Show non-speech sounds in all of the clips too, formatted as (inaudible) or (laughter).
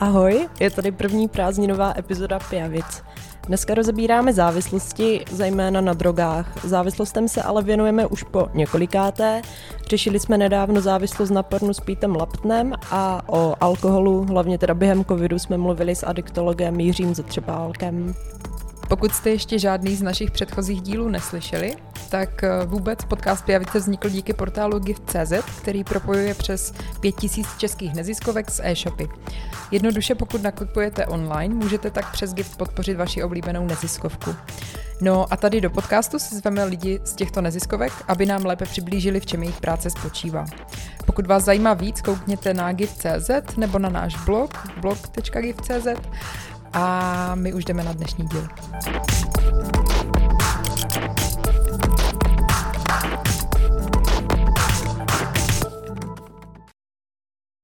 Ahoj, je tady první prázdninová epizoda Pijavic. Dneska rozebíráme závislosti, zejména na drogách. Závislostem se ale věnujeme už po několikáté. Řešili jsme nedávno závislost na pornu s Pítem Laptnem a o alkoholu, hlavně teda během covidu, jsme mluvili s adiktologem Jiřím Zetřebálkem. Pokud jste ještě žádný z našich předchozích dílů neslyšeli, tak eh, vůbec podcast Pijavice vznikl díky portálu Gift.cz, který propojuje přes 5000 českých neziskovek s e-shopy. Jednoduše, pokud nakupujete online, můžete tak přes Gift podpořit vaši oblíbenou neziskovku. No a tady do podcastu si zveme lidi z těchto neziskovek, aby nám lépe přiblížili, v čem jejich práce spočívá. Pokud vás zajímá víc, koukněte na gift.cz nebo na náš blog blog.gift.cz a my už jdeme na dnešní díl.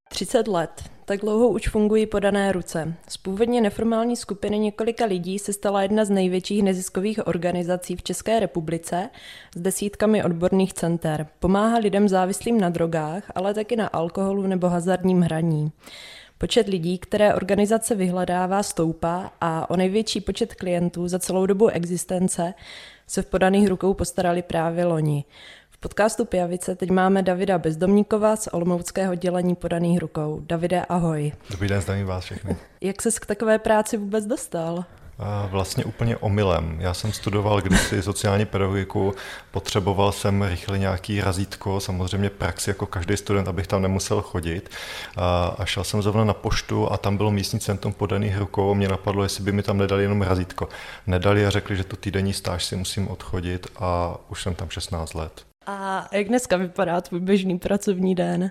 30 let. Tak dlouho už fungují podané ruce. Z původně neformální skupiny několika lidí se stala jedna z největších neziskových organizací v České republice s desítkami odborných center. Pomáhá lidem závislým na drogách, ale taky na alkoholu nebo hazardním hraní. Počet lidí, které organizace vyhledává, stoupá a o největší počet klientů za celou dobu existence se v podaných rukou postarali právě loni podcastu Pijavice teď máme Davida Bezdomníkova z Olomouckého dělení podaných rukou. Davide, ahoj. Dobrý den, zdravím vás všechny. Jak ses k takové práci vůbec dostal? Vlastně úplně omylem. Já jsem studoval kdysi sociální pedagogiku, potřeboval jsem rychle nějaký razítko, samozřejmě praxi jako každý student, abych tam nemusel chodit. A šel jsem zrovna na poštu a tam bylo místní centrum podaných rukou mě napadlo, jestli by mi tam nedali jenom razítko. Nedali a řekli, že tu týdenní stáž si musím odchodit a už jsem tam 16 let. A jak dneska vypadá tvůj běžný pracovní den?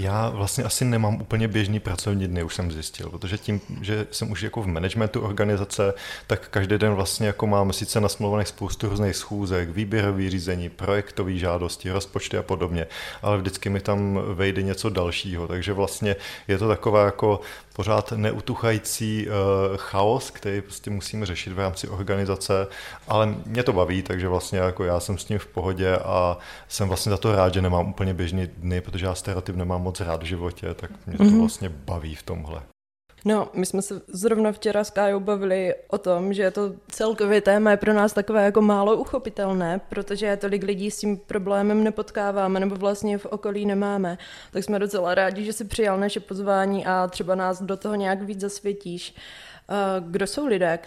Já vlastně asi nemám úplně běžný pracovní dny, už jsem zjistil, protože tím, že jsem už jako v managementu organizace, tak každý den vlastně jako mám sice nasmluvaných spoustu různých schůzek, výběrový řízení, projektové žádosti, rozpočty a podobně, ale vždycky mi tam vejde něco dalšího, takže vlastně je to taková jako pořád neutuchající uh, chaos, který prostě musíme řešit v rámci organizace, ale mě to baví, takže vlastně jako já jsem s tím v pohodě a jsem vlastně za to rád, že nemám úplně běžný dny, protože já stereotyp nemám moc rád v životě, tak mě to mm-hmm. vlastně baví v tomhle. No, my jsme se zrovna včera s Kájou bavili o tom, že to celkově téma je pro nás takové jako málo uchopitelné, protože tolik lidí s tím problémem nepotkáváme nebo vlastně v okolí nemáme. Tak jsme docela rádi, že si přijal naše pozvání a třeba nás do toho nějak víc zasvětíš. Kdo jsou lidé,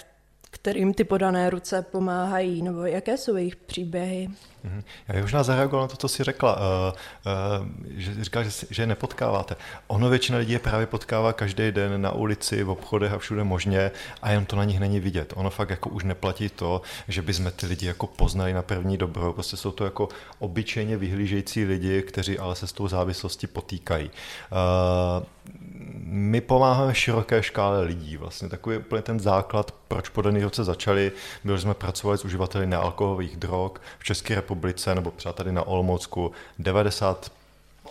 kterým ty podané ruce pomáhají, nebo jaké jsou jejich příběhy? Mhm. Já bych možná zareagoval na to, co jsi řekla, uh, uh, že říkal, že, že je nepotkáváte. Ono většina lidí je právě potkává každý den na ulici, v obchodech a všude možně a jen to na nich není vidět. Ono fakt jako už neplatí to, že bychom ty lidi jako poznali na první dobro. Prostě jsou to jako obyčejně vyhlížející lidi, kteří ale se s tou závislostí potýkají. Uh, my pomáháme široké škále lidí. Vlastně takový úplně ten základ, proč podaný roce začali, byl, že jsme pracovali s uživateli nealkoholových drog v České republice nebo třeba tady na Olomoucku. 90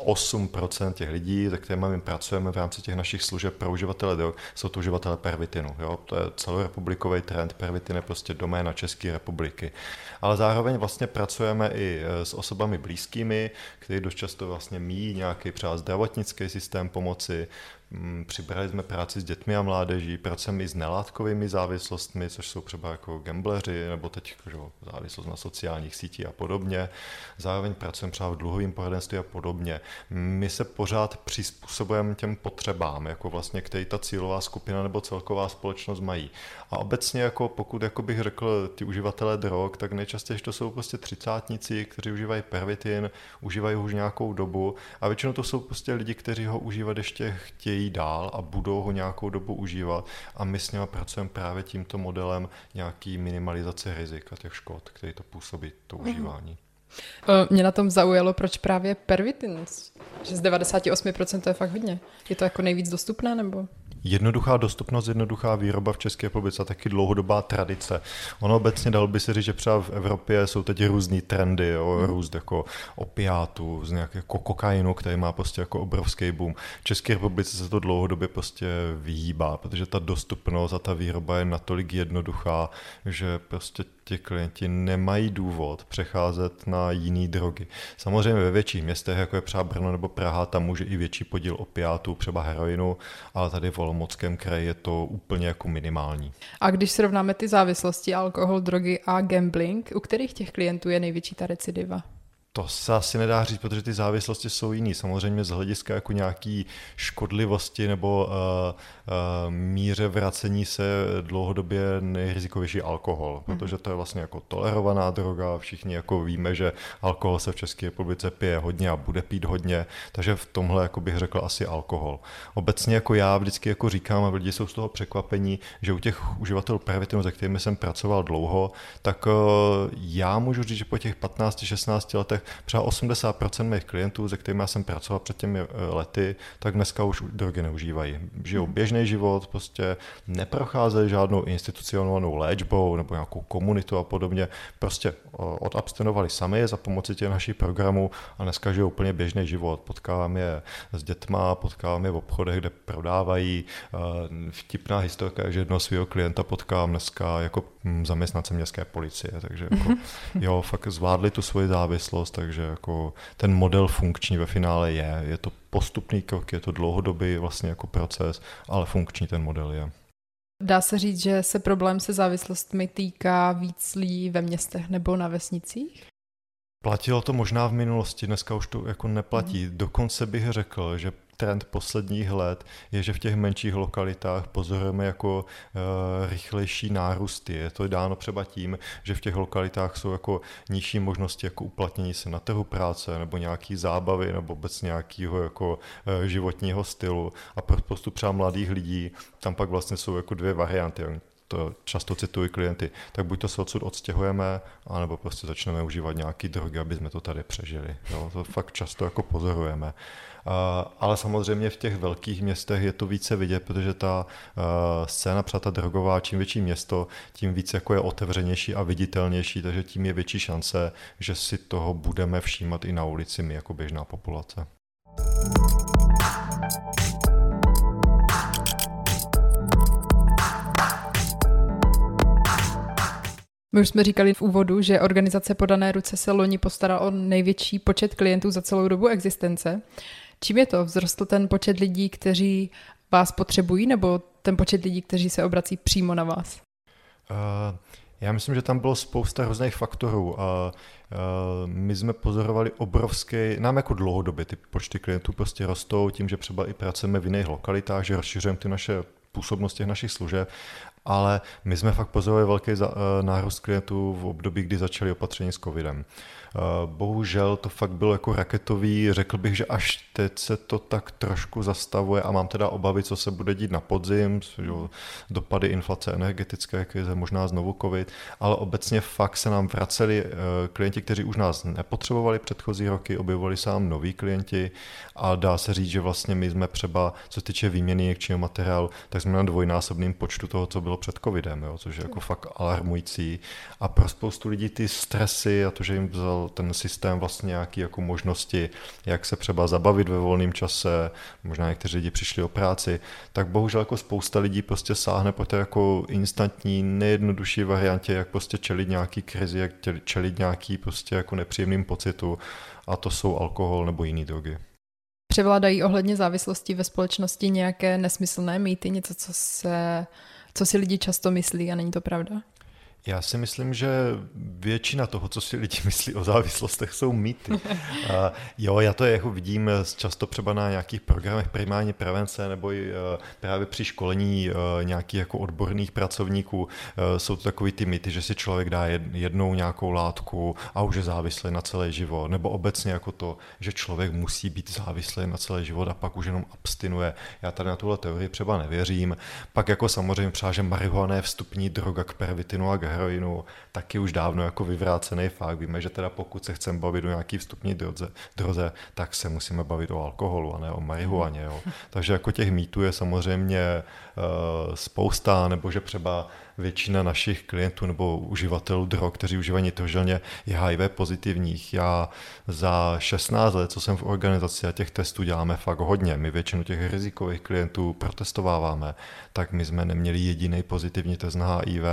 8% těch lidí, se kterými my pracujeme v rámci těch našich služeb pro uživatele drog, jsou to uživatelé pervitinu. Jo? To je celorepublikový trend, pervitin je prostě doména České republiky. Ale zároveň vlastně pracujeme i e, s osobami blízkými, kteří dost často vlastně míjí nějaký třeba zdravotnický systém pomoci, přibrali jsme práci s dětmi a mládeží, pracujeme i s nelátkovými závislostmi, což jsou třeba jako gambleři, nebo teď že, závislost na sociálních sítích a podobně. Zároveň pracujeme třeba v dluhovém poradenství a podobně. My se pořád přizpůsobujeme těm potřebám, jako vlastně, který ta cílová skupina nebo celková společnost mají. A obecně, jako pokud jako bych řekl, ty uživatelé drog, tak nejčastěji to jsou prostě třicátníci, kteří užívají pervitin, užívají už nějakou dobu a většinou to jsou prostě lidi, kteří ho užívat ještě chtějí chtějí dál a budou ho nějakou dobu užívat a my s nimi pracujeme právě tímto modelem nějaký minimalizace rizika těch škod, který to působí, to mm. užívání. Mě na tom zaujalo, proč právě pervitin, že z 98% to je fakt hodně. Je to jako nejvíc dostupné, nebo? Jednoduchá dostupnost, jednoduchá výroba v České republice a taky dlouhodobá tradice. Ono obecně dalo by se říct, že třeba v Evropě jsou teď různý trendy, jo, hmm. růst jako opiátů, z nějakého jako kokainu, který má prostě jako obrovský boom. V České republice se to dlouhodobě prostě vyhýbá, protože ta dostupnost a ta výroba je natolik jednoduchá, že prostě ti klienti nemají důvod přecházet na jiné drogy. Samozřejmě ve větších městech, jako je třeba Brno nebo Praha, tam může i větší podíl opiátů, třeba heroinu, ale tady v Olomouckém kraji je to úplně jako minimální. A když srovnáme ty závislosti, alkohol, drogy a gambling, u kterých těch klientů je největší ta recidiva? To se asi nedá říct, protože ty závislosti jsou jiný. Samozřejmě z hlediska jako nějaký škodlivosti nebo uh, uh, míře vracení se dlouhodobě nejrizikovější alkohol, mm. protože to je vlastně jako tolerovaná droga. Všichni jako víme, že alkohol se v České republice pije hodně a bude pít hodně, takže v tomhle jako bych řekl asi alkohol. Obecně jako já vždycky jako říkám, a lidi jsou z toho překvapení, že u těch uživatelů pervitinu, se kterými jsem pracoval dlouho, tak uh, já můžu říct, že po těch 15-16 letech letech třeba 80% mých klientů, se kterými jsem pracoval před těmi eh, lety, tak dneska už drogy neužívají. Žijou hmm. běžný život, prostě neprocházejí žádnou institucionálnou léčbou nebo nějakou komunitu a podobně. Prostě odabstinovali sami za pomoci těch našich programů a dneska žijou úplně běžný život. Potkávám je s dětma, potkávám je v obchodech, kde prodávají. Eh, vtipná historka, že jednoho svého klienta potkám dneska jako hm, zaměstnance městské policie, takže jako, jo, fakt zvládli tu svoji závislost, společnost, takže jako ten model funkční ve finále je. Je to postupný krok, je to dlouhodobý vlastně jako proces, ale funkční ten model je. Dá se říct, že se problém se závislostmi týká víc lidí ve městech nebo na vesnicích? Platilo to možná v minulosti, dneska už to jako neplatí. Mm. Dokonce bych řekl, že trend posledních let je, že v těch menších lokalitách pozorujeme jako uh, rychlejší nárůsty. Je to dáno třeba tím, že v těch lokalitách jsou jako nižší možnosti jako uplatnění se na trhu práce nebo nějaký zábavy nebo vůbec nějakého jako uh, životního stylu. A pro spoustu třeba mladých lidí tam pak vlastně jsou jako dvě varianty to často cituji klienty, tak buď to se odsud odstěhujeme, anebo prostě začneme užívat nějaký drogy, aby jsme to tady přežili. Jo, to fakt často jako pozorujeme. Ale samozřejmě v těch velkých městech je to více vidět, protože ta scéna, třeba ta drogová, čím větší město, tím víc jako je otevřenější a viditelnější, takže tím je větší šance, že si toho budeme všímat i na ulici my jako běžná populace. My už jsme říkali v úvodu, že organizace Podané ruce se loni postarala o největší počet klientů za celou dobu existence. Čím je to? Vzrostl ten počet lidí, kteří vás potřebují, nebo ten počet lidí, kteří se obrací přímo na vás? Uh, já myslím, že tam bylo spousta různých faktorů. A uh, my jsme pozorovali obrovské, nám jako dlouhodobě ty počty klientů prostě rostou tím, že třeba i pracujeme v jiných lokalitách, že rozšiřujeme ty naše působnost těch našich služeb ale my jsme fakt pozorovali velký eh, nárůst klientů v období, kdy začaly opatření s covidem. Eh, bohužel to fakt bylo jako raketový, řekl bych, že až teď se to tak trošku zastavuje a mám teda obavy, co se bude dít na podzim, dopady inflace energetické krize, možná znovu covid, ale obecně fakt se nám vraceli eh, klienti, kteří už nás nepotřebovali předchozí roky, objevovali se nám noví klienti a dá se říct, že vlastně my jsme třeba, co se týče výměny někčího materiálu, tak jsme na dvojnásobným počtu toho, co bylo před covidem, jo, což je jako fakt alarmující a pro spoustu lidí ty stresy a to, že jim vzal ten systém vlastně nějaké jako možnosti, jak se třeba zabavit ve volném čase, možná někteří lidi přišli o práci, tak bohužel jako spousta lidí prostě sáhne po té jako instantní, nejjednodušší variantě, jak prostě čelit nějaký krizi, jak čelit nějaký prostě jako nepříjemným pocitu a to jsou alkohol nebo jiné drogy. Převládají ohledně závislosti ve společnosti nějaké nesmyslné mýty, něco, co, se, co si lidi často myslí a není to pravda? Já si myslím, že většina toho, co si lidi (laughs) myslí o závislostech, jsou mýty. A jo, já to jako vidím často třeba na nějakých programech primární prevence nebo i e, právě při školení e, nějakých jako odborných pracovníků. E, jsou to takový ty mýty, že si člověk dá jednou nějakou látku a už je závislý na celý život. Nebo obecně jako to, že člověk musí být závislý na celý život a pak už jenom abstinuje. Já tady na tuhle teorii třeba nevěřím. Pak jako samozřejmě třeba, že marihuana je vstupní droga k pervitinu a k heroinu taky už dávno jako vyvrácený fakt. Víme, že teda pokud se chceme bavit o nějaký vstupní droze, droze, tak se musíme bavit o alkoholu a ne o marihuaně. Jo. Takže jako těch mýtů je samozřejmě uh, spousta, nebo že třeba většina našich klientů nebo uživatelů drog, kteří užívají nitrožilně, je HIV pozitivních. Já za 16 let, co jsem v organizaci a těch testů děláme fakt hodně, my většinu těch rizikových klientů protestováváme, tak my jsme neměli jediný pozitivní test na HIV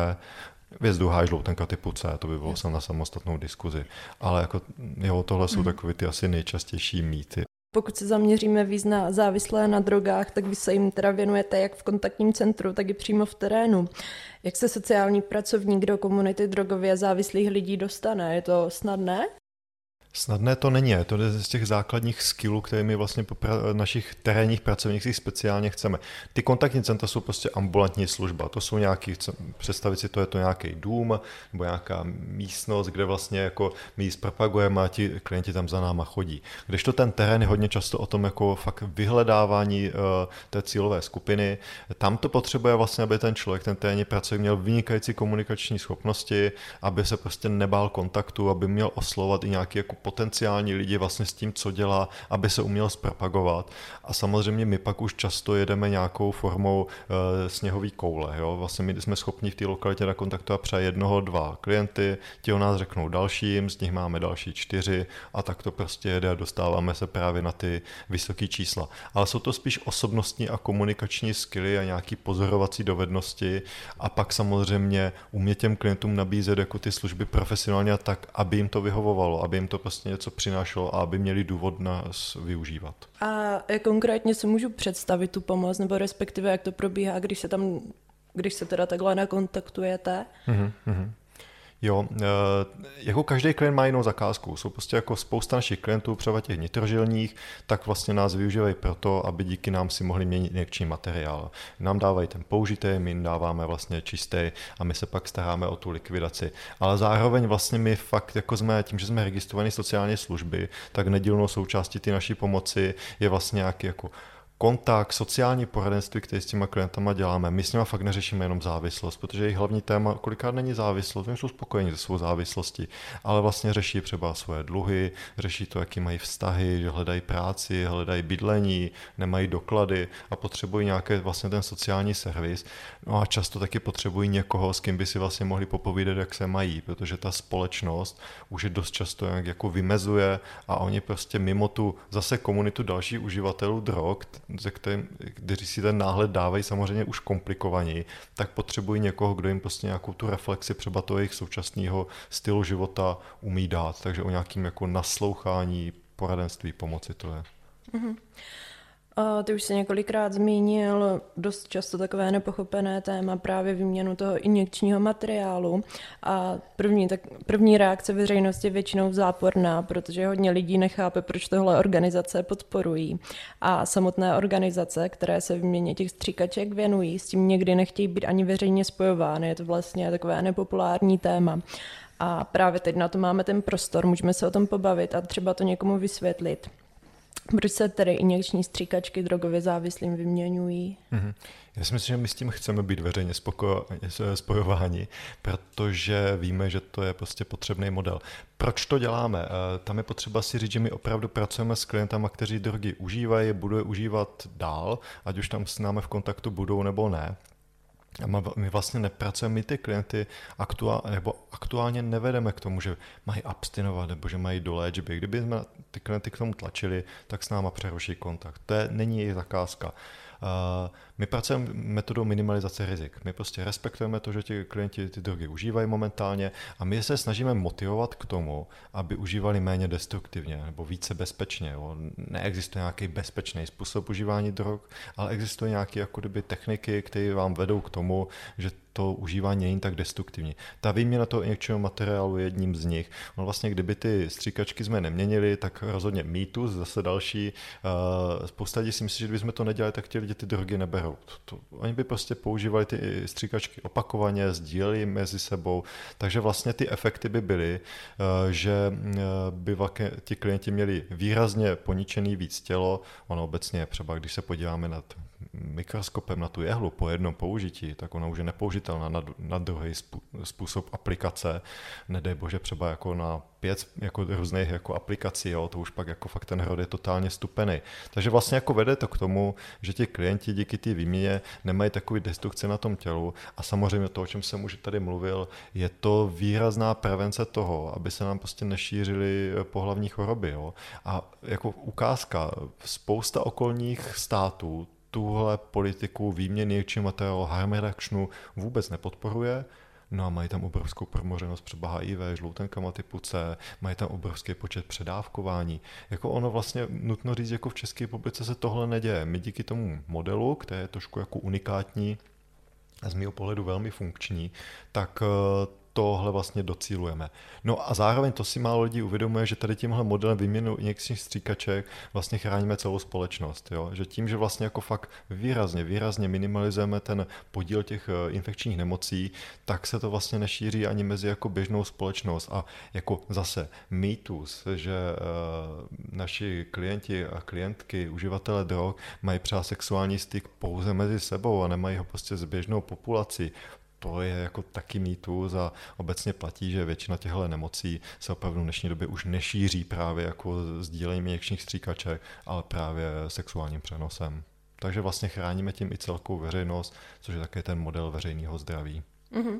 Vězdu H, žloutenka typu C, to by bylo sam na samostatnou diskuzi. Ale jako, jo, tohle jsou mm. takové ty asi nejčastější mýty. Pokud se zaměříme víc na závislé na drogách, tak vy se jim teda věnujete jak v kontaktním centru, tak i přímo v terénu. Jak se sociální pracovník do komunity drogově závislých lidí dostane? Je to snadné? Snadné to není, to je z těch základních skillů, které my vlastně po pra- našich terénních pracovnících speciálně chceme. Ty kontaktní centra jsou prostě ambulantní služba, to jsou nějaký, představit si to, je to nějaký dům nebo nějaká místnost, kde vlastně jako my ji zpropagujeme a ti klienti tam za náma chodí. Když to ten terén je hodně často o tom jako fakt vyhledávání uh, té cílové skupiny, tam to potřebuje vlastně, aby ten člověk, ten terénní pracovník měl vynikající komunikační schopnosti, aby se prostě nebál kontaktu, aby měl oslovat i nějaký jako potenciální lidi vlastně s tím, co dělá, aby se uměl zpropagovat. A samozřejmě my pak už často jedeme nějakou formou e, sněhový koule. Jo? Vlastně my jsme schopni v té lokalitě nakontaktovat třeba jednoho, dva klienty, ti o nás řeknou dalším, z nich máme další čtyři a tak to prostě jede a dostáváme se právě na ty vysoké čísla. Ale jsou to spíš osobnostní a komunikační skily a nějaký pozorovací dovednosti a pak samozřejmě umět těm klientům nabízet jako ty služby profesionálně tak, aby jim to vyhovovalo, aby jim to prostě vlastně něco přinášelo a aby měli důvod nás využívat. A jak konkrétně si můžu představit tu pomoc, nebo respektive jak to probíhá, když se tam, když se teda takhle nakontaktujete? Mm-hmm. Jo, eh, jako každý klient má jinou zakázku. Jsou prostě jako spousta našich klientů, třeba těch nitrožilních, tak vlastně nás využívají proto, aby díky nám si mohli měnit někčí materiál. Nám dávají ten použitý, my jim dáváme vlastně čistý a my se pak staráme o tu likvidaci. Ale zároveň vlastně my fakt jako jsme, tím, že jsme registrovaní sociální služby, tak nedílnou součástí ty naší pomoci je vlastně nějaký jako kontakt, sociální poradenství, které s těma klientama děláme. My s nimi fakt neřešíme jenom závislost, protože jejich hlavní téma kolikrát není závislost, oni jsou spokojení se svou závislostí, ale vlastně řeší třeba svoje dluhy, řeší to, jaký mají vztahy, že hledají práci, hledají bydlení, nemají doklady a potřebují nějaký vlastně ten sociální servis. No a často taky potřebují někoho, s kým by si vlastně mohli popovídat, jak se mají, protože ta společnost už je dost často jak jako vymezuje a oni prostě mimo tu zase komunitu dalších uživatelů drog, ze kterým, kteří si ten náhled dávají samozřejmě už komplikovaněji, tak potřebují někoho, kdo jim prostě nějakou tu reflexi třeba toho jejich současného stylu života umí dát. Takže o nějakým jako naslouchání, poradenství, pomoci to je. Mm-hmm. Ty už se několikrát zmínil dost často takové nepochopené téma právě výměnu toho injekčního materiálu a první, tak první reakce veřejnosti je většinou záporná, protože hodně lidí nechápe, proč tohle organizace podporují. A samotné organizace, které se výměně těch stříkaček věnují, s tím někdy nechtějí být ani veřejně spojovány. Je to vlastně takové nepopulární téma. A právě teď na to máme ten prostor, můžeme se o tom pobavit a třeba to někomu vysvětlit. Proč se tedy injekční stříkačky drogově závislým vyměňují? Mm-hmm. Já si myslím, že my s tím chceme být veřejně spoko- spojováni, protože víme, že to je prostě potřebný model. Proč to děláme? Eh, tam je potřeba si říct, že my opravdu pracujeme s klientama, kteří drogy užívají, budou je užívat dál, ať už tam s námi v kontaktu budou nebo ne. My vlastně nepracujeme, my ty klienty aktuál, nebo aktuálně nevedeme k tomu, že mají abstinovat nebo že mají do léčby. Kdyby jsme ty klienty k tomu tlačili, tak s náma přeruší kontakt. To je, není jejich zakázka. My pracujeme metodou minimalizace rizik. My prostě respektujeme to, že ti klienti ty drogy užívají momentálně a my se snažíme motivovat k tomu, aby užívali méně destruktivně nebo více bezpečně. Jo. Neexistuje nějaký bezpečný způsob užívání drog, ale existuje nějaké jako techniky, které vám vedou k tomu, že to užívání není tak destruktivní. Ta výměna toho injekčního materiálu je jedním z nich. No vlastně, kdyby ty stříkačky jsme neměnili, tak rozhodně mýtus, zase další. Uh, spousta lidí si myslí, že kdybychom to nedělali, tak ti lidi ty drogy neberou. To, to, oni by prostě používali ty stříkačky opakovaně, sdíleli mezi sebou, takže vlastně ty efekty by byly, uh, že uh, by vlastně ti klienti měli výrazně poničený víc tělo. Ono obecně třeba, když se podíváme na mikroskopem na tu jehlu po jednom použití, tak ona už je nepoužitelná na, na druhý způsob aplikace. Nedej bože třeba jako na pět jako různých jako aplikací, jo, to už pak jako fakt ten hrod je totálně stupený. Takže vlastně jako vede to k tomu, že ti klienti díky té výměně nemají takový destrukce na tom tělu a samozřejmě to, o čem jsem už tady mluvil, je to výrazná prevence toho, aby se nám prostě nešířily pohlavní choroby. Jo. A jako ukázka, spousta okolních států tuhle politiku výměny či materiálu harm reductionu vůbec nepodporuje. No a mají tam obrovskou promořenost třeba HIV, žloutenkama typu C, mají tam obrovský počet předávkování. Jako ono vlastně, nutno říct, jako v České republice se tohle neděje. My díky tomu modelu, který je trošku jako unikátní, a z mého pohledu velmi funkční, tak eh, tohle vlastně docílujeme. No a zároveň to si málo lidí uvědomuje, že tady tímhle modelem výměnu injekčních stříkaček vlastně chráníme celou společnost. Jo? Že tím, že vlastně jako fakt výrazně, výrazně minimalizujeme ten podíl těch eh, infekčních nemocí, tak se to vlastně nešíří ani mezi jako běžnou společnost. A jako zase mýtus, že uh, naši klienti a klientky, uživatelé drog, mají třeba sexuální styk pouze mezi sebou a nemají ho prostě s běžnou populací to je jako taky mýtus a obecně platí, že většina těchto nemocí se opravdu v dnešní době už nešíří právě jako sdílením měkčních stříkaček, ale právě sexuálním přenosem. Takže vlastně chráníme tím i celkou veřejnost, což je také ten model veřejného zdraví. Uh-huh.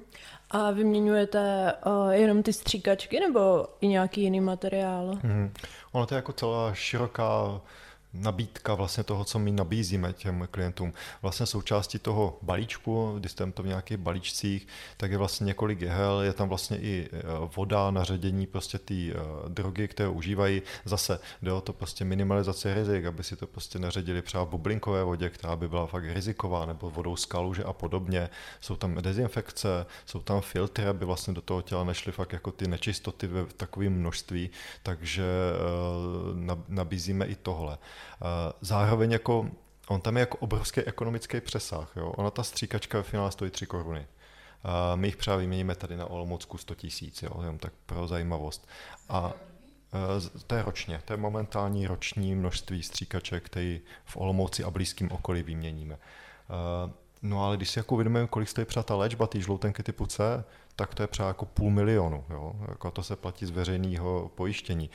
A vyměňujete uh, jenom ty stříkačky nebo i nějaký jiný materiál? Uh-huh. Ono to je jako celá široká nabídka vlastně toho, co my nabízíme těm klientům. Vlastně součástí toho balíčku, když jste to v nějakých balíčcích, tak je vlastně několik jehel, je tam vlastně i e, voda na ředění prostě ty e, drogy, které užívají. Zase jde o to prostě minimalizace rizik, aby si to prostě naředili třeba v bublinkové vodě, která by byla fakt riziková, nebo vodou z kaluže a podobně. Jsou tam dezinfekce, jsou tam filtry, aby vlastně do toho těla nešly fakt jako ty nečistoty ve takovém množství, takže e, nabízíme i tohle. Zároveň jako, on tam je jako obrovský ekonomický přesah. Jo? Ona ta stříkačka ve finále stojí 3 koruny. My jich třeba vyměníme tady na Olomoucku 100 tisíc, jenom tak pro zajímavost. A eh, to je ročně, to je momentální roční množství stříkaček, který v Olomouci a blízkém okolí vyměníme. Eh, no ale když si jako uvědomíme, kolik stojí třeba ta léčba té žloutenky typu C, tak to je třeba jako půl milionu. Jo? Jako to se platí z veřejného pojištění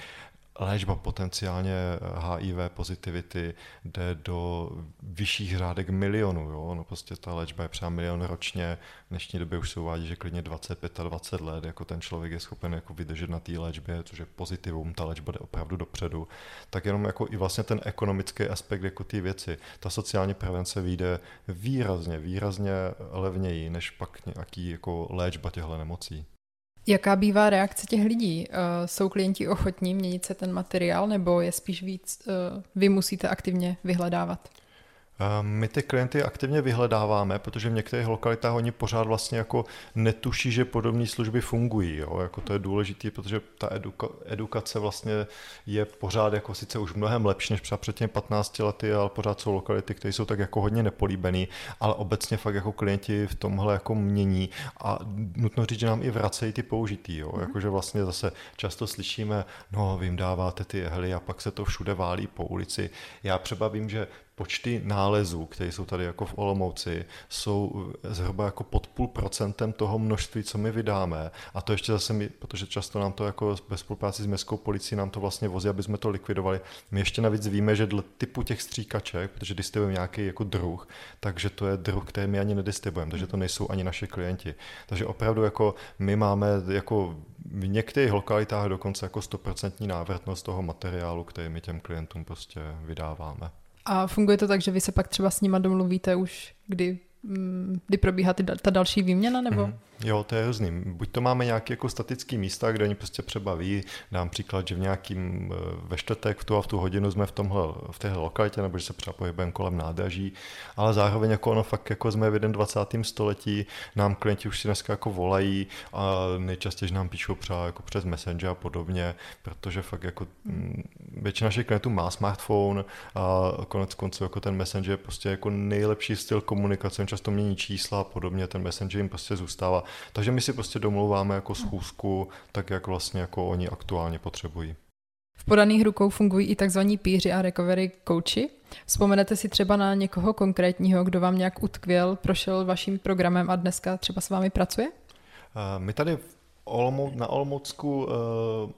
léčba potenciálně HIV pozitivity jde do vyšších řádek milionů. Jo? No prostě ta léčba je třeba milion ročně, v dnešní době už se uvádí, že klidně 25 a 20 let jako ten člověk je schopen jako vydržet na té léčbě, což je pozitivum, ta léčba jde opravdu dopředu. Tak jenom jako i vlastně ten ekonomický aspekt jako ty věci. Ta sociální prevence vyjde výrazně, výrazně levněji, než pak nějaký jako léčba těchto nemocí. Jaká bývá reakce těch lidí? Uh, jsou klienti ochotní měnit se ten materiál, nebo je spíš víc, uh, vy musíte aktivně vyhledávat? My ty klienty aktivně vyhledáváme, protože v některých lokalitách oni pořád vlastně jako netuší, že podobné služby fungují. Jo? Jako to je důležité, protože ta eduka, edukace vlastně je pořád jako sice už mnohem lepší než třeba před těmi 15 lety, ale pořád jsou lokality, které jsou tak jako hodně nepolíbené, ale obecně fakt jako klienti v tomhle jako mění a nutno říct, že nám i vracejí ty použitý. Jo? Mm. Jakože vlastně zase často slyšíme, no vy jim dáváte ty jehly a pak se to všude válí po ulici. Já třeba vím, že počty nálezů, které jsou tady jako v Olomouci, jsou zhruba jako pod půl procentem toho množství, co my vydáme. A to ještě zase my, protože často nám to jako ve spolupráci s městskou policií nám to vlastně vozí, aby jsme to likvidovali. My ještě navíc víme, že dle typu těch stříkaček, protože distribuujeme nějaký jako druh, takže to je druh, který my ani nedistribuujeme, takže to nejsou ani naši klienti. Takže opravdu jako my máme jako v některých lokalitách dokonce jako stoprocentní návratnost toho materiálu, který my těm klientům prostě vydáváme. A funguje to tak, že vy se pak třeba s nima domluvíte už, kdy, kdy probíhá ty, ta další výměna, nebo? Mm. Jo, to je různý. Buď to máme nějaké jako statické místa, kde oni prostě přebaví. Dám příklad, že v nějakým eh, ve čtvrtek v tu a v tu hodinu jsme v, tomhle, v téhle lokalitě, nebo že se třeba pohybujeme kolem nádraží, ale zároveň jako ono fakt jako jsme v 21. století, nám klienti už si dneska jako volají a nejčastěji nám píšou třeba jako přes Messenger a podobně, protože fakt jako mm, většina našich klientů má smartphone a konec konců jako ten Messenger je prostě jako nejlepší styl komunikace, často mění čísla a podobně, ten Messenger jim prostě zůstává takže my si prostě domlouváme jako schůzku, tak jak vlastně jako oni aktuálně potřebují. V podaných rukou fungují i tzv. píři a recovery coachi. Vzpomenete si třeba na někoho konkrétního, kdo vám nějak utkvěl, prošel vaším programem a dneska třeba s vámi pracuje? My tady Olomou, na Olomoucku uh,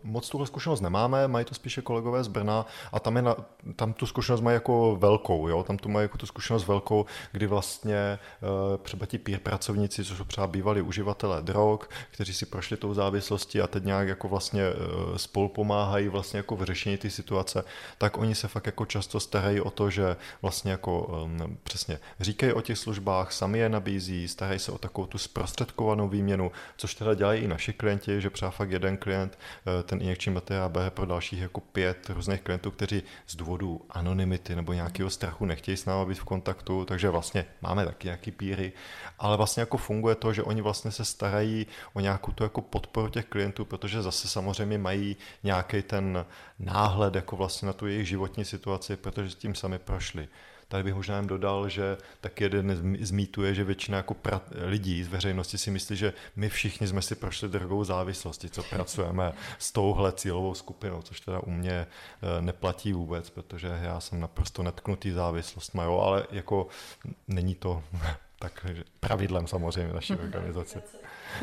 moc tuhle zkušenost nemáme, mají to spíše kolegové z Brna a tam, je na, tam tu zkušenost mají jako velkou, jo? tam tu mají jako tu zkušenost velkou, kdy vlastně uh, třeba ti peer pracovníci, což jsou třeba bývalí uživatelé drog, kteří si prošli tou závislostí a teď nějak jako vlastně uh, spolu pomáhají vlastně jako v řešení té situace, tak oni se fakt jako často starají o to, že vlastně jako um, přesně říkají o těch službách, sami je nabízí, starají se o takovou tu zprostředkovanou výměnu, což teda dělají i naši klienti, že třeba fakt jeden klient eh, ten injekční bere pro dalších jako pět různých klientů, kteří z důvodu anonymity nebo nějakého strachu nechtějí s námi být v kontaktu, takže vlastně máme taky nějaký píry, ale vlastně jako funguje to, že oni vlastně se starají o nějakou tu jako podporu těch klientů, protože zase samozřejmě mají nějaký ten náhled jako vlastně na tu jejich životní situaci, protože s tím sami prošli. Tady bych možná jen dodal, že tak jeden z mýtů je, že většina jako pra- lidí z veřejnosti si myslí, že my všichni jsme si prošli drogovou závislosti, co pracujeme s touhle cílovou skupinou, což teda u mě eh, neplatí vůbec, protože já jsem naprosto netknutý závislost, jo, ale jako není to (laughs) tak pravidlem samozřejmě naší (laughs) organizace.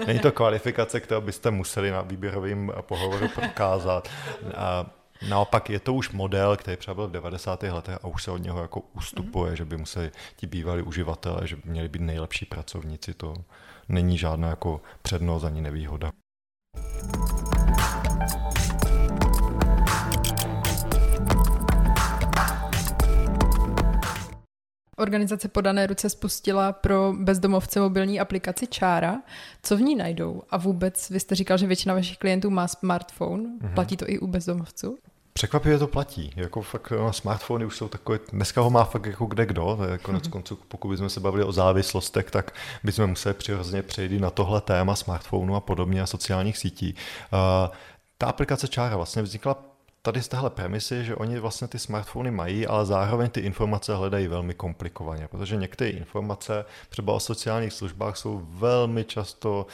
Není to kvalifikace, kterou byste museli na výběrovém pohovoru prokázat. A Naopak je to už model, který třeba byl v 90. letech a už se od něho jako ustupuje, mm-hmm. že by museli ti bývalí uživatelé, že by měli být nejlepší pracovníci. To není žádná jako přednost ani nevýhoda. Organizace Podané ruce spustila pro bezdomovce mobilní aplikaci Čára. Co v ní najdou? A vůbec, vy jste říkal, že většina vašich klientů má smartphone. Mm-hmm. Platí to i u bezdomovců? Překvapivě to platí. Jako fakt no, smartfony už jsou takové, dneska ho má fakt jako kde kdo. Konec mm-hmm. konců, pokud bychom se bavili o závislostech, tak bychom museli přirozeně přejít na tohle téma smartphonu a podobně a sociálních sítí. Uh, ta aplikace Čára vlastně vznikla tady z téhle premisy, že oni vlastně ty smartfony mají, ale zároveň ty informace hledají velmi komplikovaně, protože některé informace třeba o sociálních službách jsou velmi často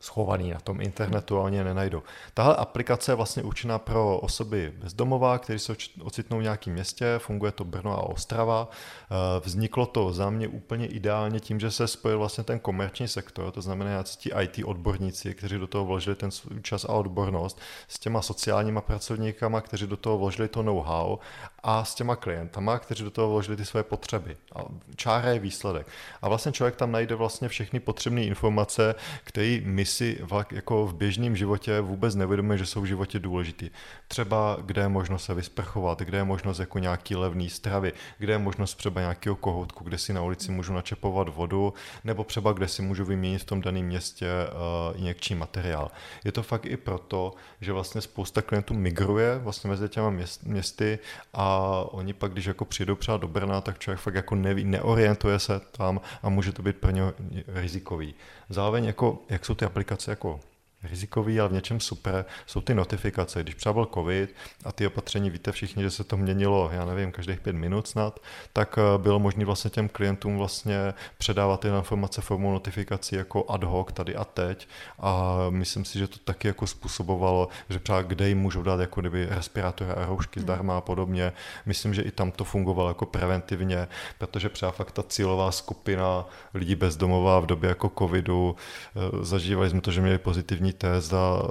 schovaný na tom internetu a oni je nenajdou. Tahle aplikace je vlastně určená pro osoby bezdomová, které se ocitnou v nějakém městě, funguje to Brno a Ostrava. Eh, vzniklo to za mě úplně ideálně tím, že se spojil vlastně ten komerční sektor, to znamená ti IT odborníci, kteří do toho vložili ten svůj čas a odbornost, s těma sociálníma pracovníkama, kteří do toho vložili to know-how a s těma klientama, kteří do toho vložili ty své potřeby. A čára je výsledek. A vlastně člověk tam najde vlastně všechny potřebné informace, které my si jako v běžném životě vůbec nevědomíme, že jsou v životě důležitý. Třeba kde je možnost se vysprchovat, kde je možnost jako nějaký levný stravy, kde je možnost třeba nějakého kohoutku, kde si na ulici můžu načepovat vodu, nebo třeba kde si můžu vyměnit v tom daném městě uh, injekční materiál. Je to fakt i proto, že vlastně spousta klientů migruje vlastně mezi těma měst, městy a oni pak, když jako přijdou třeba do Brna, tak člověk fakt jako neví, neorientuje se tam a může to být pro ně rizikový. Zároveň jako, jak jsou ty aplikace jako rizikový, ale v něčem super, jsou ty notifikace. Když třeba byl covid a ty opatření, víte všichni, že se to měnilo, já nevím, každých pět minut snad, tak eh, bylo možné vlastně těm klientům vlastně předávat ty informace formou notifikací jako ad hoc tady a teď a myslím si, že to taky jako způsobovalo, že třeba kde jim můžou dát jako kdyby respirátory a roušky zdarma a podobně. Myslím, že i tam to fungovalo jako preventivně, protože třeba fakt ta cílová skupina lidí bezdomová v době jako covidu, eh, zažívali jsme to, že měli pozitivní pozitivní test a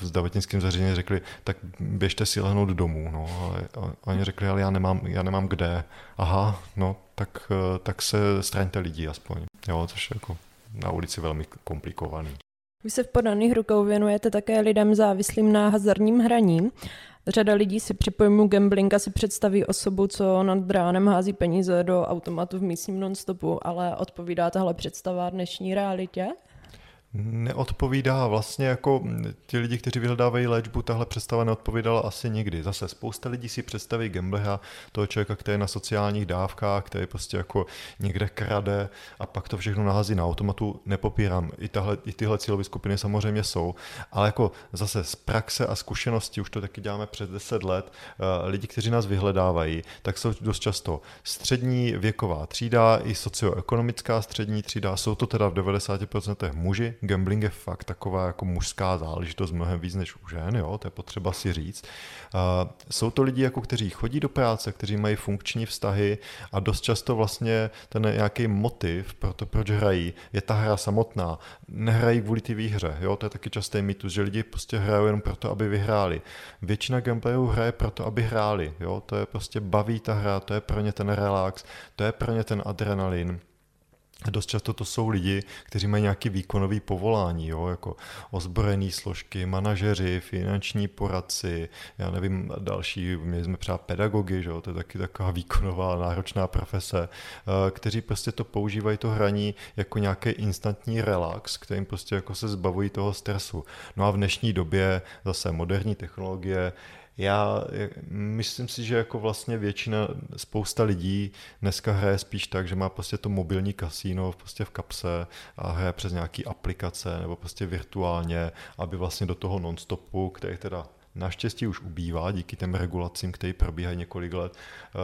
v zdravotnickém zařízení řekli, tak běžte si lehnout domů. No. A oni řekli, ale já nemám, já nemám kde. Aha, no, tak, tak se straňte lidi aspoň. Jo, což je jako na ulici velmi komplikovaný. Vy se v podaných rukou věnujete také lidem závislým na hazardním hraní. Řada lidí si při pojmu gambling si představí osobu, co nad ránem hází peníze do automatu v místním nonstopu, ale odpovídá tahle představa dnešní realitě? Neodpovídá vlastně jako ti lidi, kteří vyhledávají léčbu, tahle představa neodpovídala asi nikdy. Zase spousta lidí si představí gamblera, toho člověka, který je na sociálních dávkách, který prostě jako někde krade a pak to všechno nahází na automatu. Nepopírám, i, tahle, i tyhle cílové skupiny samozřejmě jsou, ale jako zase z praxe a zkušenosti, už to taky děláme přes 10 let, eh, lidi, kteří nás vyhledávají, tak jsou dost často střední věková třída i socioekonomická střední třída, jsou to teda v 90% muži, gambling je fakt taková jako mužská záležitost mnohem víc než u žen, jo, to je potřeba si říct. Uh, jsou to lidi, jako kteří chodí do práce, kteří mají funkční vztahy a dost často vlastně ten nějaký motiv pro to, proč hrají, je ta hra samotná. Nehrají kvůli té výhře, jo, to je taky častý mýtus, že lidi prostě hrajou jenom proto, aby vyhráli. Většina gameplayů hraje proto, aby hráli, jo, to je prostě baví ta hra, to je pro ně ten relax, to je pro ně ten adrenalin. Dost často to jsou lidi, kteří mají nějaký výkonový povolání, jo, jako ozbrojený složky, manažeři, finanční poradci, já nevím, další, my jsme třeba pedagogy, že jo, to je taky taková výkonová, náročná profese, eh, kteří prostě to používají, to hraní jako nějaký instantní relax, kterým prostě jako se zbavují toho stresu. No a v dnešní době zase moderní technologie, já myslím si, že jako vlastně většina, spousta lidí dneska hraje spíš tak, že má prostě to mobilní kasíno prostě v kapse a hraje přes nějaký aplikace nebo prostě virtuálně, aby vlastně do toho nonstopu, který teda naštěstí už ubývá díky těm regulacím, které probíhají několik let, eh,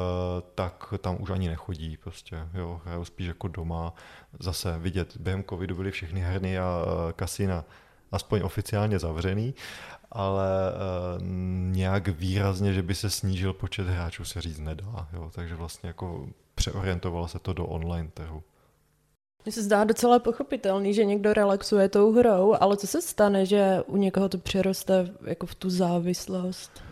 tak tam už ani nechodí prostě, jo, hrajou spíš jako doma. Zase vidět, během covidu byly všechny herny a eh, kasína aspoň oficiálně zavřený, ale uh, nějak výrazně, že by se snížil počet hráčů, se říct nedá. Jo? Takže vlastně jako přeorientovalo se to do online trhu. Mně se zdá docela pochopitelný, že někdo relaxuje tou hrou, ale co se stane, že u někoho to přeroste jako v tu závislost?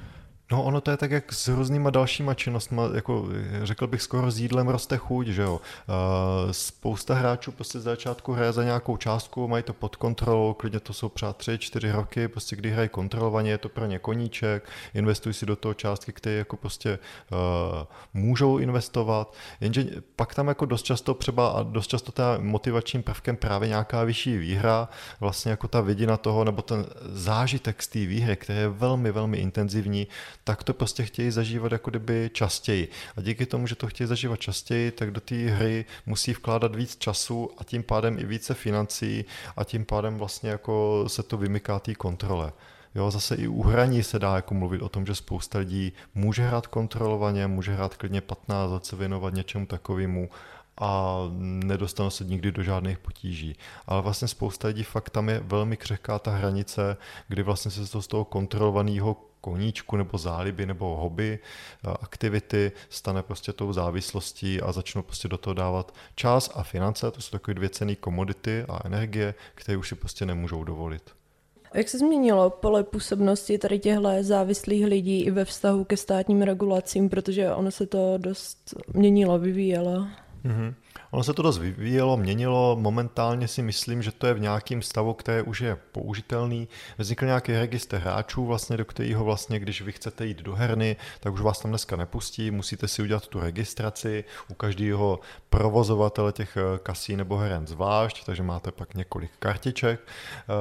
No ono to je tak jak s různýma dalšíma činnostmi, jako řekl bych skoro s jídlem roste chuť, že jo. Uh, spousta hráčů prostě z začátku hraje za nějakou částku, mají to pod kontrolou, klidně to jsou třeba tři, čtyři roky, prostě kdy hrají kontrolovaně, je to pro ně koníček, investují si do toho částky, které jako prostě uh, můžou investovat, jenže pak tam jako dost často třeba a dost často ta motivačním prvkem právě nějaká vyšší výhra, vlastně jako ta vidina toho, nebo ten zážitek z té výhry, který je velmi, velmi intenzivní, tak to prostě chtějí zažívat jako kdyby častěji. A díky tomu, že to chtějí zažívat častěji, tak do té hry musí vkládat víc času a tím pádem i více financí a tím pádem vlastně jako se to vymyká té kontrole. Jo, zase i u hraní se dá jako mluvit o tom, že spousta lidí může hrát kontrolovaně, může hrát klidně 15 let, se věnovat něčemu takovému a nedostanou se nikdy do žádných potíží. Ale vlastně spousta lidí fakt tam je velmi křehká ta hranice, kdy vlastně se to z toho kontrolovaného koníčku nebo záliby nebo hobby, eh, aktivity stane prostě tou závislostí a začnou prostě do toho dávat čas a finance, to jsou takové dvě cené komodity a energie, které už si prostě nemůžou dovolit. Jak se změnilo pole působnosti tady těchto závislých lidí i ve vztahu ke státním regulacím, protože ono se to dost měnilo, vyvíjelo? Mm-hmm. Ono se to dost vyvíjelo, měnilo. Momentálně si myslím, že to je v nějakém stavu, který už je použitelný. Vznikl nějaký registr hráčů, vlastně, do kterého vlastně, když vy chcete jít do herny, tak už vás tam dneska nepustí, musíte si udělat tu registraci u každého provozovatele těch eh, kasí nebo heren zvlášť, takže máte pak několik kartiček eh,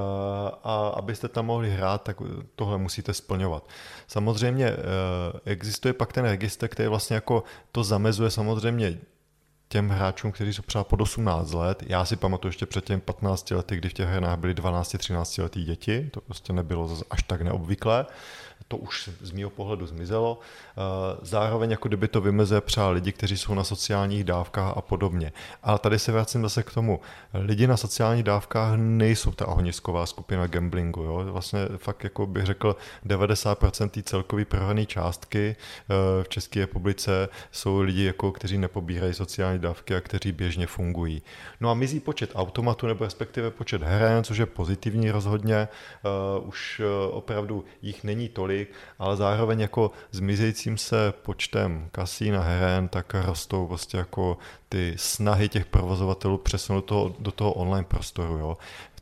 a abyste tam mohli hrát, tak tohle musíte splňovat. Samozřejmě eh, existuje pak ten registr, který vlastně jako to zamezuje samozřejmě těm hráčům, kteří jsou třeba pod 18 let. Já si pamatuju ještě před těmi 15 lety, kdy v těch hrách byly 12-13 letý děti, to prostě nebylo až tak neobvyklé to už z mého pohledu zmizelo. Eh, zároveň jako kdyby to vymezuje třeba lidi, kteří jsou na sociálních dávkách a podobně. Ale tady se vracím zase k tomu. Lidi na sociálních dávkách nejsou ta ohnisková skupina gamblingu. Jo? Vlastně fakt jako bych řekl 90% té celkové prohrané částky eh, v České republice jsou lidi, jako, kteří nepobírají sociální dávky a kteří běžně fungují. No a mizí počet automatů nebo respektive počet heren, což je pozitivní rozhodně. Uh, už opravdu jich není tolik tolik, ale zároveň jako zmizejícím se počtem kasín a heren, tak rostou vlastně jako ty snahy těch provozovatelů přesunout toho, do toho online prostoru. Jo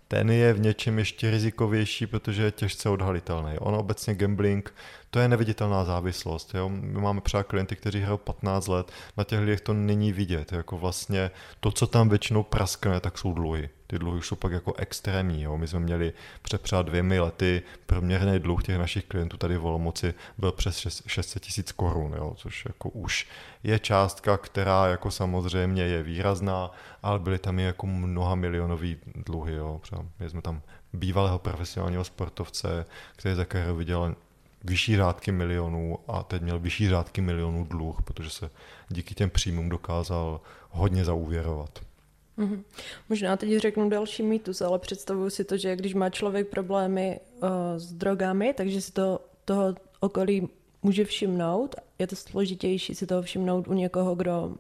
ten je v něčem ještě rizikovější, protože je těžce odhalitelný. On obecně gambling, to je neviditelná závislost. Jo? My máme třeba klienty, kteří hrajou 15 let, na těch lidech to není vidět. Jako vlastně to, co tam většinou praskne, tak jsou dluhy ty dluhy jsou pak jako extrémní. Jo. My jsme měli před třeba dvěmi lety průměrný dluh těch našich klientů tady v Olomouci byl přes 600 tisíc korun, jo, což jako už je částka, která jako samozřejmě je výrazná, ale byly tam i jako mnoha milionový dluhy. Jo. My jsme tam bývalého profesionálního sportovce, který za kariéru viděl vyšší řádky milionů a teď měl vyšší řádky milionů dluh, protože se díky těm příjmům dokázal hodně zaúvěrovat. Mm-hmm. Možná teď řeknu další mýtus, ale představuju si to, že když má člověk problémy uh, s drogami, takže si to toho okolí může všimnout. Je to složitější si toho všimnout u někoho, kdo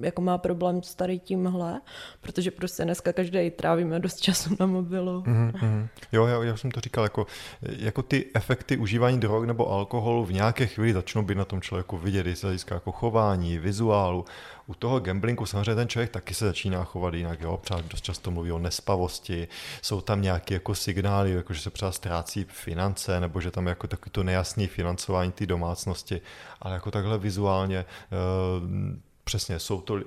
jako má problém s tady tímhle, protože prostě dneska každý trávíme dost času na mobilu. Mm-hmm. Jo, já, já jsem to říkal, jako, jako ty efekty užívání drog nebo alkoholu v nějaké chvíli začnou být na tom člověku vidět, z hlediska jako chování, vizuálu. U toho gamblingu samozřejmě ten člověk taky se začíná chovat jinak, jo, třeba dost často mluví o nespavosti, jsou tam nějaké jako signály, jako že se třeba ztrácí finance, nebo že tam jako takový to nejasný financování té domácnosti, ale jako takhle vizuálně uh, Přesně, jsou to eh,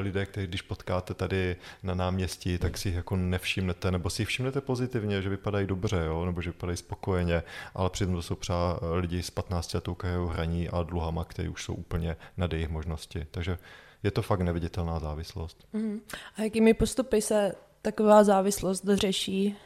lidé, kteří když potkáte tady na náměstí, tak si jich jako nevšimnete, nebo si jich všimnete pozitivně, že vypadají dobře, jo? nebo že vypadají spokojeně, ale přitom to jsou třeba eh, lidi s 15 letou kariérou hraní a dluhama, kteří už jsou úplně nad jejich možnosti. Takže je to fakt neviditelná závislost. Mm. A jakými postupy se taková závislost řeší?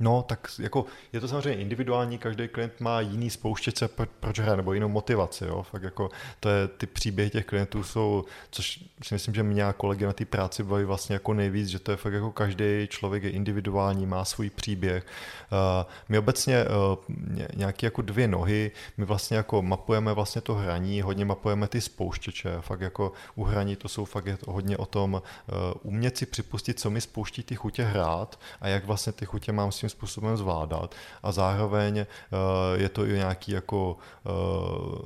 No, tak jako je to samozřejmě individuální, každý klient má jiný spouštěce, proč hraje, nebo jinou motivaci, jo. Fakt jako to je, ty příběhy těch klientů jsou, což si myslím, že mě a kolegy na té práci baví vlastně jako nejvíc, že to je fakt jako každý člověk je individuální, má svůj příběh. Uh, my obecně uh, nějaké jako dvě nohy, my vlastně jako mapujeme vlastně to hraní, hodně mapujeme ty spouštěče, fakt jako u hraní to jsou fakt hodně o tom uh, umět si připustit, co mi spouští ty chutě hrát a jak vlastně ty chutě mám s tím způsobem zvládat a zároveň uh, je to i nějaký jako uh,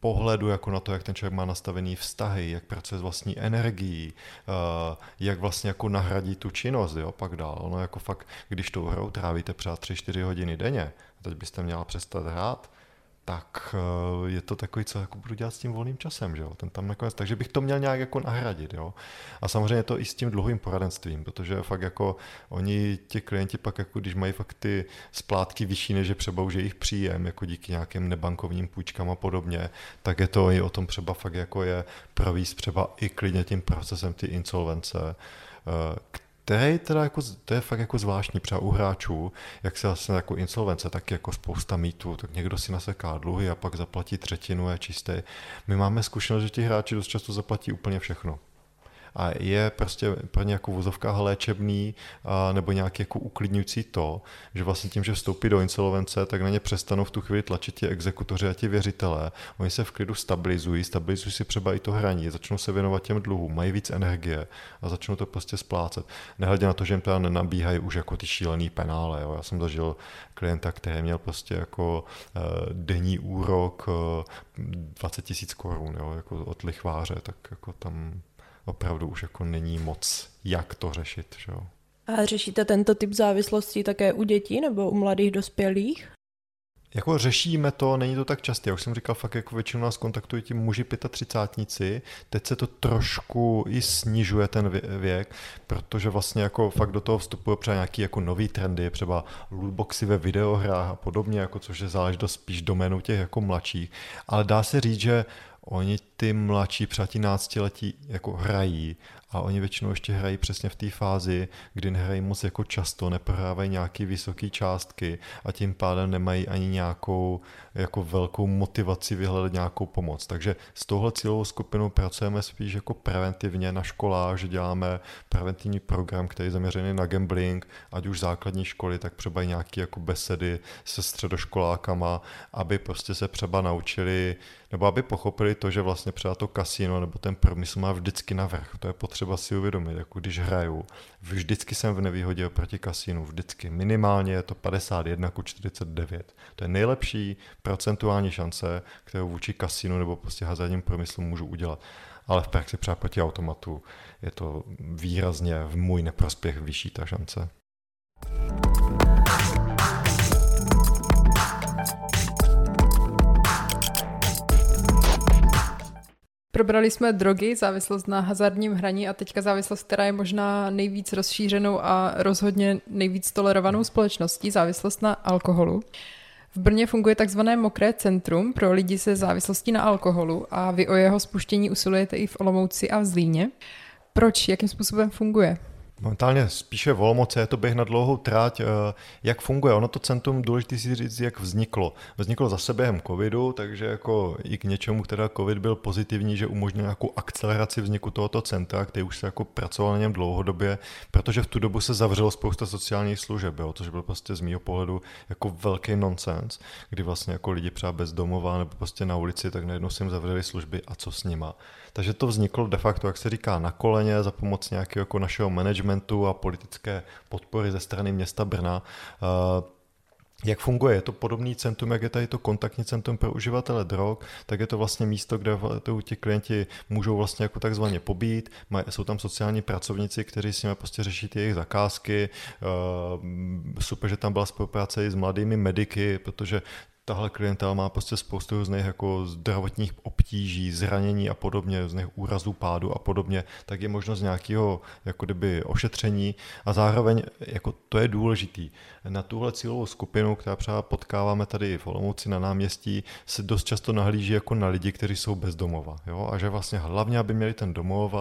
pohledu jako na to, jak ten člověk má nastavený vztahy, jak pracuje s vlastní energií, uh, jak vlastně jako nahradí tu činnost, jo, pak dál. Ono jako fakt, když tou hrou trávíte třeba 3-4 hodiny denně, teď byste měla přestat hrát, tak eh, je to takový, co jako budu dělat s tím volným časem, že jo? Ten tam nakonec, takže bych to měl nějak jako nahradit, jo? A samozřejmě to i s tím dlouhým poradenstvím, protože fakt jako oni, ti klienti pak jako, když mají fakt ty splátky vyšší, než je třeba už jejich příjem, jako díky nějakým nebankovním půjčkám a podobně, tak je to i o tom třeba fakt jako je províst třeba i klidně tím procesem ty insolvence, který teda jako, to je fakt jako zvláštní třeba u hráčů, jak se vlastně jako insolvence, tak jako spousta mýtů, tak někdo si naseká dluhy a pak zaplatí třetinu, je čistý. My máme zkušenost, že ti hráči dost často zaplatí úplně všechno a je prostě pro ně jako vozovka léčebný a, nebo nějaký jako uklidňující to, že vlastně tím, že vstoupí do insolvence, tak na ně přestanou v tu chvíli tlačit ti exekutoři a ti věřitelé. Oni se v klidu stabilizují, stabilizují si třeba i to hraní, začnou se věnovat těm dluhům, mají víc energie a začnou to prostě splácet. Nehledě na to, že jim teda nenabíhají už jako ty šílený penále. Jo. Já jsem zažil klienta, který měl prostě jako uh, denní úrok uh, 20 tisíc korun jako od lichváře, tak jako tam opravdu už jako není moc, jak to řešit. Že jo? A řešíte tento typ závislostí také u dětí nebo u mladých dospělých? Jako řešíme to, není to tak časté. Já už jsem říkal, fakt jako většinou nás kontaktují ti muži 35 Teď se to trošku i snižuje ten věk, protože vlastně jako fakt do toho vstupuje třeba nějaký jako nový trendy, třeba lootboxy ve videohrách a podobně, jako což je záležitost spíš doménou těch jako mladších. Ale dá se říct, že oni ty mladší přátí náctiletí jako hrají a oni většinou ještě hrají přesně v té fázi, kdy nehrají moc jako často, neprohrávají nějaké vysoké částky a tím pádem nemají ani nějakou jako velkou motivaci vyhledat nějakou pomoc. Takže s touhle cílovou skupinou pracujeme spíš jako preventivně na školách, že děláme preventivní program, který je zaměřený na gambling, ať už základní školy, tak třeba i nějaké jako besedy se středoškolákama, aby prostě se třeba naučili, nebo aby pochopili to, že vlastně třeba to kasino nebo ten promysl má vždycky navrh. To je potřeba si uvědomit, jako když hraju. Vždycky jsem v nevýhodě oproti kasinu, vždycky. Minimálně je to 51 ku 49. To je nejlepší procentuální šance, kterou vůči kasinu nebo prostě hazardním promyslu můžu udělat. Ale v praxi třeba proti automatu je to výrazně v můj neprospěch vyšší ta šance. Probrali jsme drogy, závislost na hazardním hraní a teďka závislost, která je možná nejvíc rozšířenou a rozhodně nejvíc tolerovanou společností, závislost na alkoholu. V Brně funguje takzvané mokré centrum pro lidi se závislostí na alkoholu a vy o jeho spuštění usilujete i v Olomouci a v Zlíně. Proč? Jakým způsobem funguje? Momentálně spíše v Olomouce je to běh na dlouhou tráť. Eh, jak funguje? Ono to centrum, důležité si říct, jak vzniklo. Vzniklo zase během covidu, takže jako i k něčemu, která covid byl pozitivní, že umožnil nějakou akceleraci vzniku tohoto centra, který už se jako pracoval na něm dlouhodobě, protože v tu dobu se zavřelo spousta sociálních služeb, jo, což byl prostě z mého pohledu jako velký nonsens, kdy vlastně jako lidi třeba bezdomová nebo prostě na ulici, tak najednou si jim zavřeli služby a co s nima. Takže to vzniklo de facto, jak se říká, na koleně za pomoc nějakého jako našeho managementu a politické podpory ze strany města Brna. Eh, jak funguje? Je to podobný centrum, jak je tady to kontaktní centrum pro uživatele drog, tak je to vlastně místo, kde ti klienti můžou vlastně jako takzvaně pobít, jsou tam sociální pracovníci, kteří si prostě řeší ty jejich zakázky, eh, super, že tam byla spolupráce i s mladými mediky, protože tahle klientela má prostě spoustu různých jako zdravotních obtíží, zranění a podobně, různých úrazů, pádu a podobně, tak je možnost nějakého jako kdyby ošetření a zároveň jako to je důležitý. Na tuhle cílovou skupinu, která třeba potkáváme tady v Olomouci na náměstí, se dost často nahlíží jako na lidi, kteří jsou bezdomova. Jo? A že vlastně hlavně, aby měli ten domov,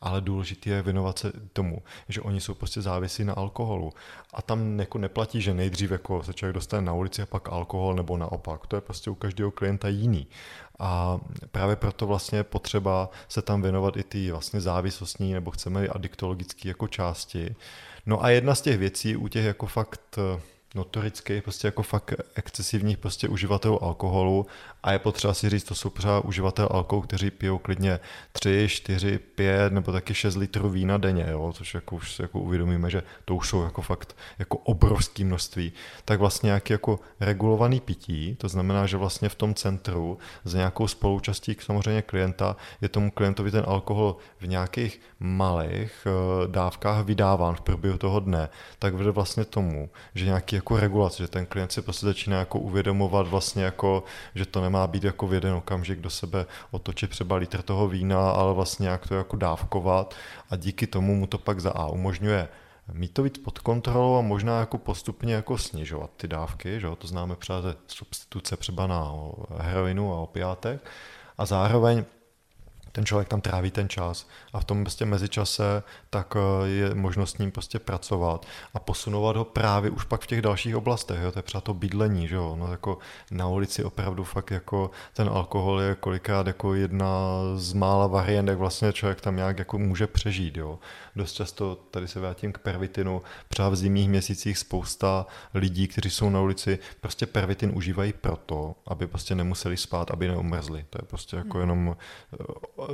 ale důležité je věnovat se tomu, že oni jsou prostě závislí na alkoholu. A tam jako neplatí, že nejdřív jako se člověk dostane na ulici a pak alkohol nebo naopak. To je prostě u každého klienta jiný. A právě proto vlastně je potřeba se tam věnovat i ty vlastně závislostní nebo chceme adiktologické jako části. No a jedna z těch věcí u těch jako fakt notorických, prostě jako fakt excesivních prostě uživatelů alkoholu. A je potřeba si říct, to jsou třeba uživatel alkoholu, kteří pijou klidně 3, 4, 5 nebo taky 6 litrů vína denně, jo, což jako už si jako uvědomíme, že to už jsou jako fakt jako obrovské množství, tak vlastně nějaký jako regulovaný pití, to znamená, že vlastně v tom centru s nějakou spoluúčastí samozřejmě klienta je tomu klientovi ten alkohol v nějakých malých eh, dávkách vydáván v průběhu toho dne, tak vede vlastně tomu, že nějaký jako regulace, že ten klient si prostě začíná jako uvědomovat vlastně jako, že to nemá být jako v jeden okamžik do sebe otočit třeba litr toho vína, ale vlastně jak to jako dávkovat a díky tomu mu to pak za A umožňuje mít to víc pod kontrolou a možná jako postupně jako snižovat ty dávky, že? to známe třeba ze substituce třeba na heroinu a opiátech a zároveň ten člověk tam tráví ten čas a v tom prostě mezičase tak eh, je možnost s ním prostě pracovat a posunovat ho právě už pak v těch dalších oblastech, jo? to je třeba to bydlení, že jo? No, jako na ulici opravdu fakt jako ten alkohol je kolikrát jako jedna z mála variant, jak vlastně člověk tam nějak jako může přežít, jo? Dost často, tady se vrátím k pervitinu, třeba v zimních měsících spousta lidí, kteří jsou na ulici, prostě pervitin užívají proto, aby prostě nemuseli spát, aby neumrzli. To je prostě jako hmm. jenom uh,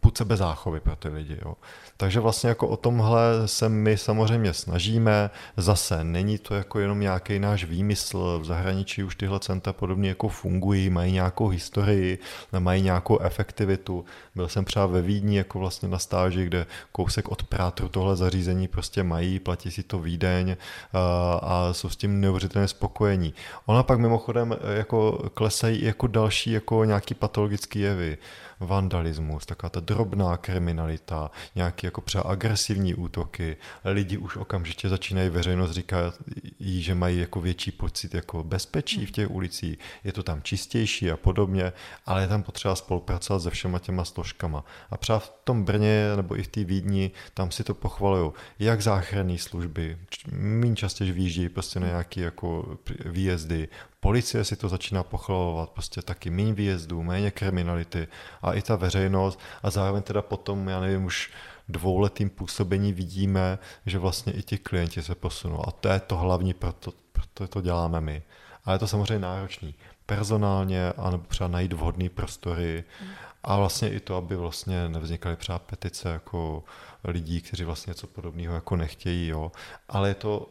půd sebe záchovy pro ty lidi. Jo. Takže vlastně jako o tomhle se my samozřejmě snažíme. Zase není to jako jenom nějaký náš výmysl. V zahraničí už tyhle centra podobně jako fungují, mají nějakou historii, mají nějakou efektivitu. Byl jsem třeba ve Vídni jako vlastně na stáži, kde kousek od Prátru tohle zařízení prostě mají, platí si to Vídeň a, a jsou s tím neuvěřitelně spokojení. Ona pak mimochodem e, jako klesají jako další jako nějaký patologický jevy vandalismus, taková ta drobná kriminalita, nějaký jako třeba agresivní útoky. Lidi už okamžitě začínají veřejnost říkat, že mají jako větší pocit jako bezpečí v těch ulicích, je to tam čistější a podobně, ale je tam potřeba spolupracovat se všema těma složkama. A třeba v tom Brně nebo v té Vídni, tam si to pochvalují, jak záchranné služby, méně častěji výjíždí prostě na nějaké jako výjezdy, Policie si to začíná pochvalovat, prostě taky méně výjezdů, méně kriminality a i ta veřejnost. A zároveň teda potom, já nevím, už dvouletým působení vidíme, že vlastně i ti klienti se posunou. A to je to hlavní, proto, proto to děláme my. Ale je to samozřejmě náročný. Personálně, anebo třeba najít vhodné prostory a vlastně i to, aby vlastně nevznikaly třeba petice jako lidí, kteří vlastně něco podobného jako nechtějí, jo. Ale je to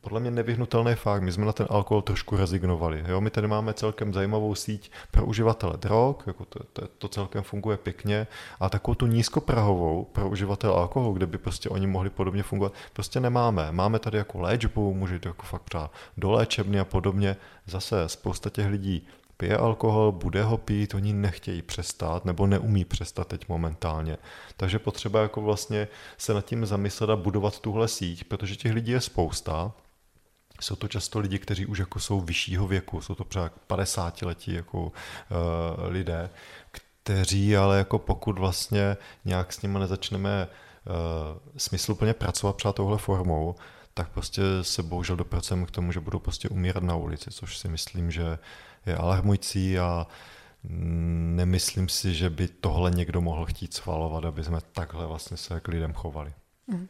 podle mě nevyhnutelný fakt. My jsme na ten alkohol trošku rezignovali. Jo? My tady máme celkem zajímavou síť pro uživatele drog, jako to, to, to celkem funguje pěkně, a takovou tu nízkoprahovou pro uživatele alkoholu, kde by prostě oni mohli podobně fungovat, prostě nemáme. Máme tady jako léčbu, může to jako fakt třeba do léčebny a podobně. Zase spousta těch lidí pije alkohol, bude ho pít, oni nechtějí přestat nebo neumí přestat teď momentálně. Takže potřeba jako vlastně se nad tím zamyslet a budovat tuhle síť, protože těch lidí je spousta jsou to často lidi, kteří už jako jsou vyššího věku, jsou to třeba 50 letí jako uh, lidé, kteří ale jako pokud vlastně nějak s nimi nezačneme smysluplně pracovat třeba touhle formou, tak prostě se bohužel dopracujeme k tomu, že budou prostě umírat na ulici, což si myslím, že je alarmující a nemyslím si, že by tohle někdo mohl chtít schvalovat, aby jsme takhle vlastně se k lidem chovali. Mm.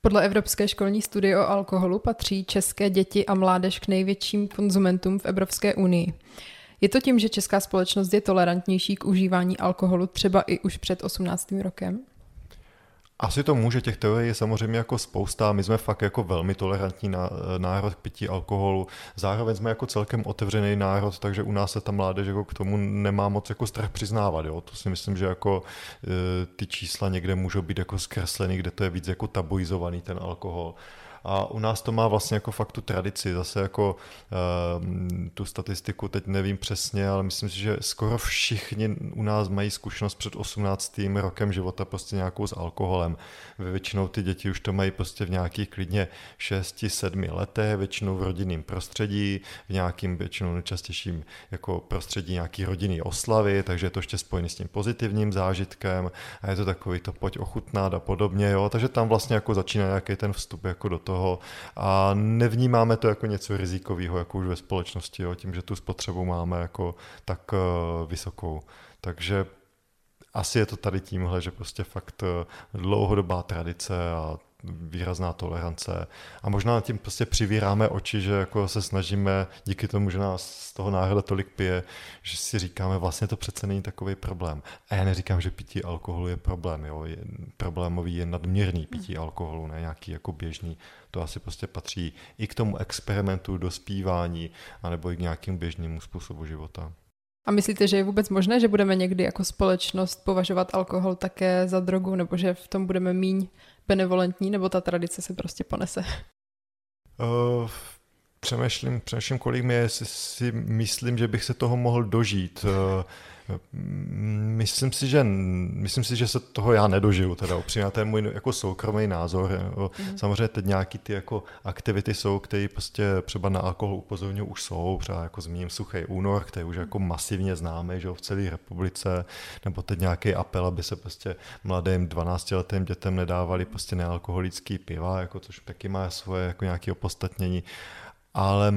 Podle Evropské školní studie o alkoholu patří české děti a mládež k největším konzumentům v Evropské unii. Je to tím, že česká společnost je tolerantnější k užívání alkoholu třeba i už před 18. rokem? Asi to může, těch teorií je samozřejmě jako spousta. My jsme fakt jako velmi tolerantní národ k pití alkoholu. Zároveň jsme jako celkem otevřený národ, takže u nás se ta mládež jako k tomu nemá moc jako strach přiznávat. Jo? To si myslím, že jako e, ty čísla někde můžou být jako zkreslený, kde to je víc jako tabuizovaný ten alkohol. A u nás to má vlastně jako fakt tu tradici, zase jako uh, tu statistiku teď nevím přesně, ale myslím si, že skoro všichni u nás mají zkušenost před 18. rokem života prostě nějakou s alkoholem. Většinou ty děti už to mají prostě v nějakých klidně 6-7 letech, většinou v rodinném prostředí, v nějakým většinou nejčastějším jako prostředí nějaký rodinný oslavy, takže je to ještě spojené s tím pozitivním zážitkem a je to takový to pojď ochutnat a podobně, jo, takže tam vlastně jako začíná nějaký ten vstup jako do toho a nevnímáme to jako něco rizikového, jako už ve společnosti, jo, tím, že tu spotřebu máme jako tak uh, vysokou. Takže asi je to tady tímhle, že prostě fakt eh, dlouhodobá tradice a výrazná tolerance a možná tím prostě přivíráme oči, že jako se snažíme díky tomu, že nás z toho národa tolik pije, že si říkáme, vlastně to přece není takový problém. A já neříkám, že pití alkoholu je problém, jo. Je, problémový je nadměrný pití alkoholu, ne nějaký jako běžný. To asi prostě patří i k tomu experimentu, dospívání, anebo i k nějakým běžnému způsobu života. A myslíte, že je vůbec možné, že budeme někdy jako společnost považovat alkohol také za drogu, nebo že v tom budeme míň benevolentní, nebo ta tradice se prostě ponese? Uh, přemýšlím, přemýšlím, kolik mi je, si, si myslím, že bych se toho mohl dožít. Uh, Myslím si, že, myslím si, že se toho já nedožiju, teda upřímně, to je můj jako soukromý názor. Mm. Samozřejmě teď nějaký ty jako aktivity jsou, které prostě třeba na alkohol upozorňují už jsou, třeba jako zmíním Suchý únor, který už jako masivně známe že v celé republice, nebo teď nějaký apel, aby se prostě mladým 12-letým dětem nedávali prostě nealkoholický piva, jako což taky má svoje jako nějaké opodstatnění ale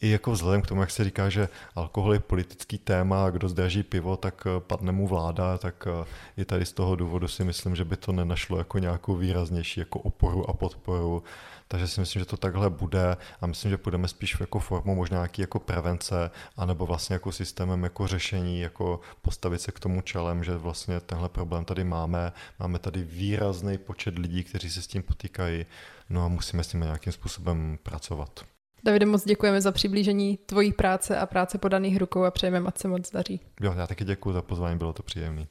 i jako vzhledem k tomu, jak se říká, že alkohol je politický téma a kdo zdraží pivo, tak eh, padne mu vláda, tak eh, i tady z toho důvodu si myslím, že by to nenašlo jako nějakou výraznější jako oporu a podporu. Takže si myslím, že to takhle bude a myslím, že půjdeme spíš jako formou možná nějaký jako prevence, anebo vlastně jako systémem jako řešení, jako postavit se k tomu čelem, že vlastně tenhle problém tady máme. Máme tady výrazný počet lidí, kteří se s tím potýkají, no a musíme s tím nějakým způsobem pracovat. Davide, moc děkujeme za přiblížení tvojí práce a práce podaných rukou a přejeme, ať se moc daří. Jo, já taky děkuji za pozvání, bylo to příjemné.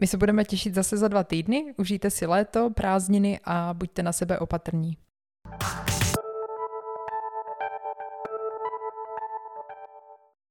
My se budeme těšit zase za dva týdny. Užijte si léto, prázdniny a buďte na sebe opatrní.